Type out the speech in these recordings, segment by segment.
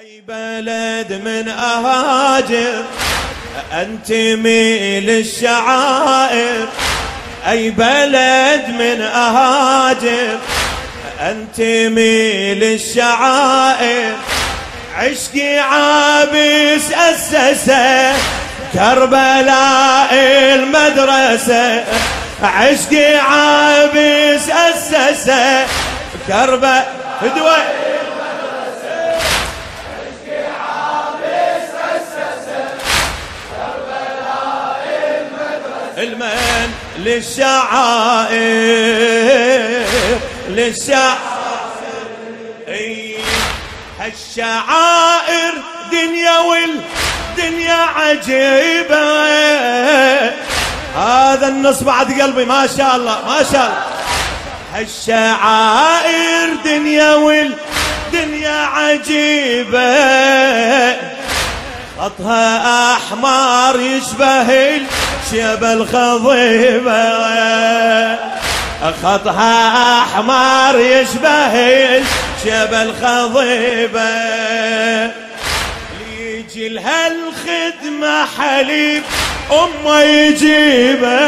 أي بلد من أهاجر أنتمي للشعائر أي بلد من أهاجر أنتمي للشعائر عشقي عابس أسسه كربلاء المدرسة. عشقي عابس أسسه كربلاء المن للشعائر للشعائر. هالشعائر دنيا والدنيا عجيبة. هذا النص بعد قلبي ما شاء الله ما شاء الله. هالشعائر دنيا والدنيا عجيبة. خطها أحمر يشبه شيب الخضيبة خطها أحمر يشبه شيب الخضيبة يجي لها الخدمة حليب أمه يجيبه.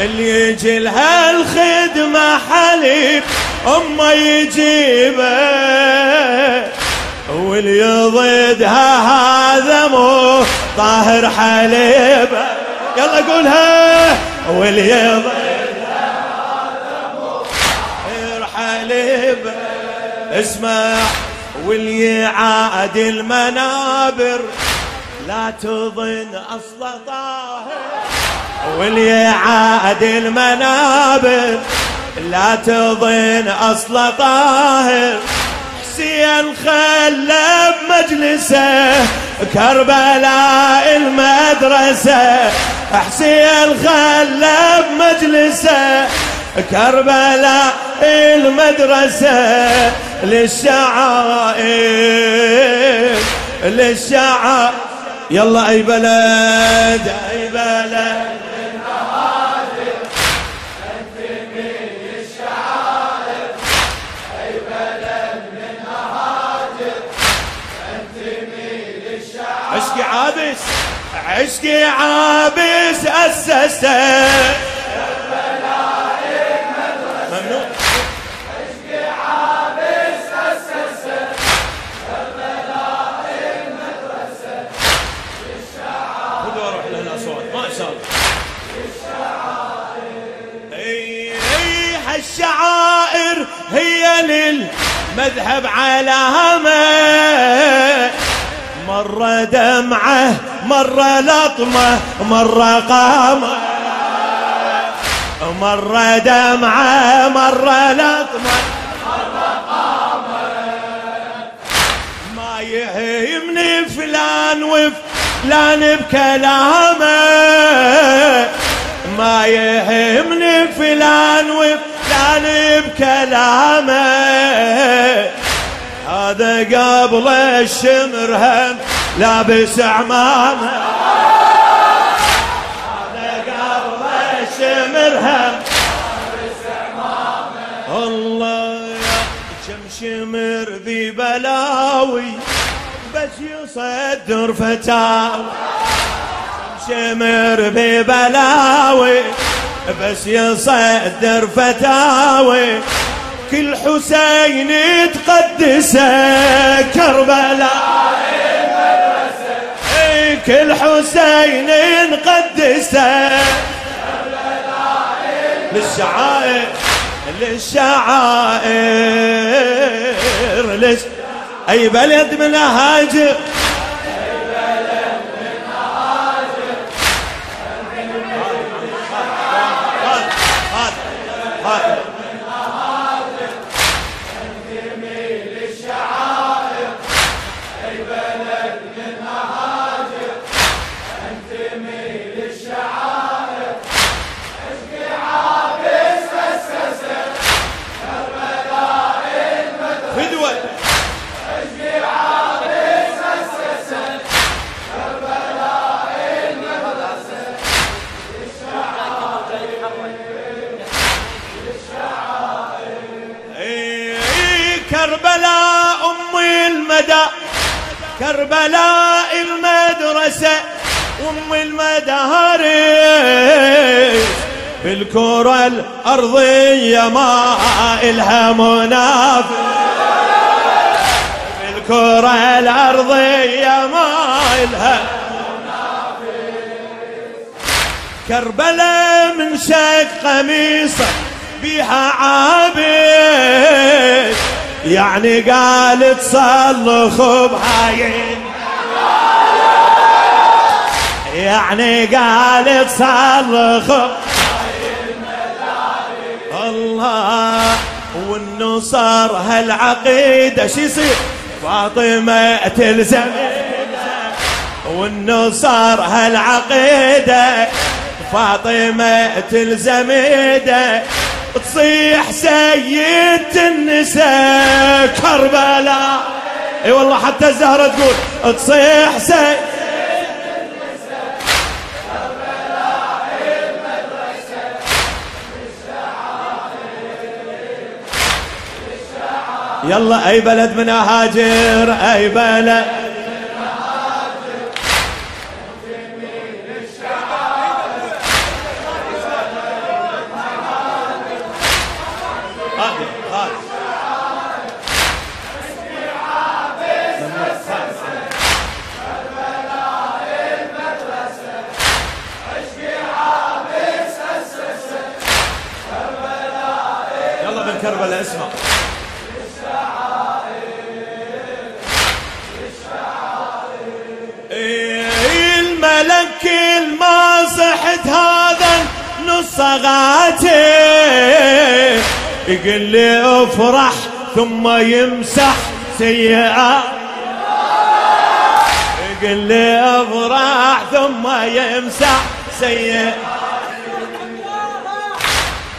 اللي يجي لها الخدمة حليب أمه يجيبه. واللي ضدها هذا مو طاهر حليبه يلا قولها. واللي طاهر حليبه اسمع واللي عاد المنابر. لا تظن اصل طاهر. واللي عاد المنابر. لا تظن اصل طاهر. حسين خلى بمجلسه. كربلاء المدرسة حسين خلى بمجلسه. كربلاء المدرسة للشعائر للشعائر. يلا أي بلد أي بلد. عابس عشقي عابس أسسه ممنوع. هالشعائر هي للمذهب علامه مرة دمعة مرة لطمة مرة قامة مرة دمعة مرة لطمة. قامة ما يهمني فلان وفلان بكلامه. ما يهمني فلان وفلان بكلامه. هذا قبل الشمر هم لابس عمامة. هذا قبل الشمر هم لابس عمامة. الله كم شمر ذي بلاوي بس يصدر فتاوي كم شمر ببلاوي بس يصدر فتاوي كل حسين تقدسه كربلاء. المدرسة كل حسين نقدسه. للشعائر للشعائر للش... أي بلد من هاجر؟ كربلاء المدرسة وام المدارس بالكرة الأرضية ما إلها منافس بالكرة الأرضية ما إلها كربلاء من شك قميصة بيها عابد. يعني قالت صلخ بهاي يعني قالت صلخ الله والنصر هالعقيدة شي يصير؟ فاطمة تلزم. والنصر هالعقيدة فاطمة تلزم إيده. تصيح سيد النساء كربلاء. اي والله حتى الزهرة تقول تصيح سيد يلا أي بلد من أهاجر؟ أي بلد؟ كربلاء اسمع. إيه، الملك ما صحت هذا نص غاتي يقول لي افرح ثم يمسح سيئات يقول لي افرح ثم يمسح سيئات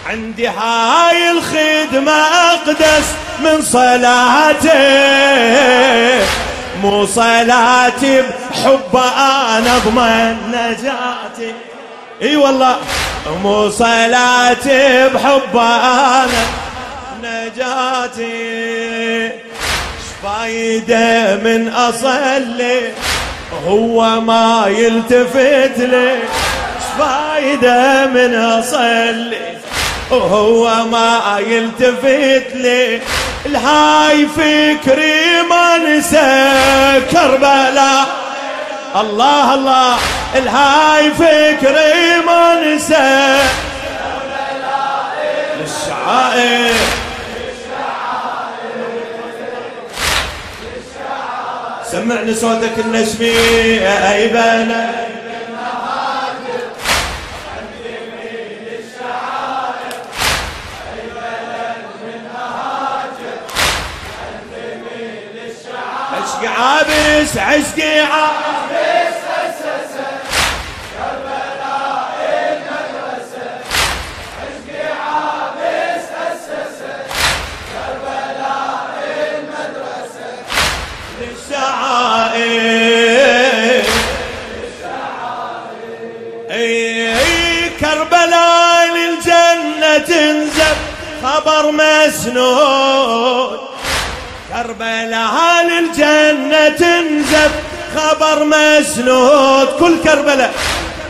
عندي هاي الخدمة أقدس من صلاتي مو صلاتي بحب أنا أضمن نجاتي. إي والله مو صلاتي بحب أنا نجاتي. فايدة من أصلي؟ هو ما يلتفت لي. فايدة من أصلي وهو ما يلتفت لي الهاي فكري ما نسى كربلاء. الله الله. الهاي فكري ما نسى للشعائر. سمعني صوتك النشمي اي عابس عشقي عابس أسسه كربلاء المدرسة عشقي عابس أسسه كربلاء المدرسة للشعائر اي كربلاء للجنة تنزل خبر مسنون كربلاء للجنة تنزف خبر مسنود كل كربلاء.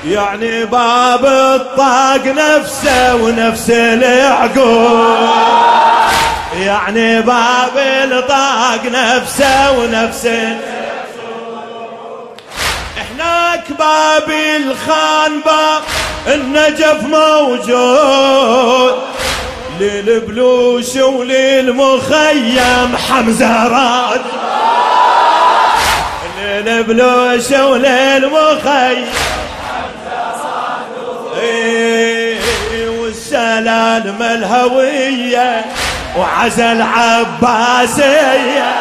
يعني باب الطاق نفسه ونفس العقول. يعني باب الطاق نفسه ونفس احناك باب الخان باب النجف موجود. للبلوش وللمخيم حمزة راد. للبلوش وللمخيم إيه والسلالم الهوية وعزل عباسية.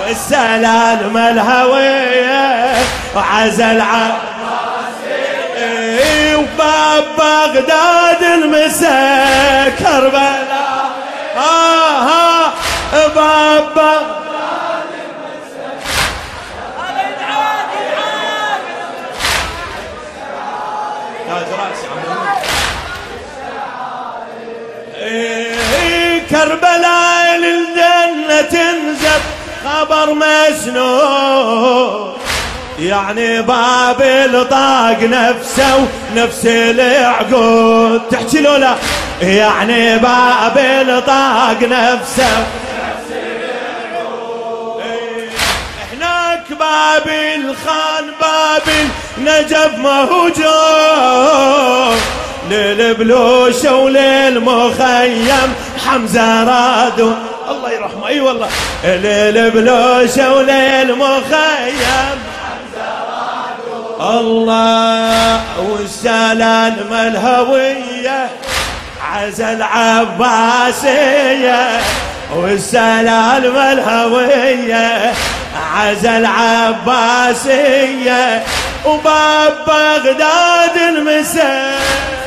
والسلالم الهوية وعزل عباسية بغداد المسا كربلاء. ها ها باب بغداد كربلاء للجنة تنزف خبر مسنون يعني بابل طاق نفسه ونفس العقود. تحكي لولا؟ يعني بابل طاق نفسه هناك بابل خان بابل نجف مهجوم للبلوشة وللمخيم حمزة رادو. الله يرحمه. أي والله. للبلوشة وللمخيم. الله والسلام الهوية عزل عباسية والسلام الهوية عزل عباسية وباب بغداد المسيح.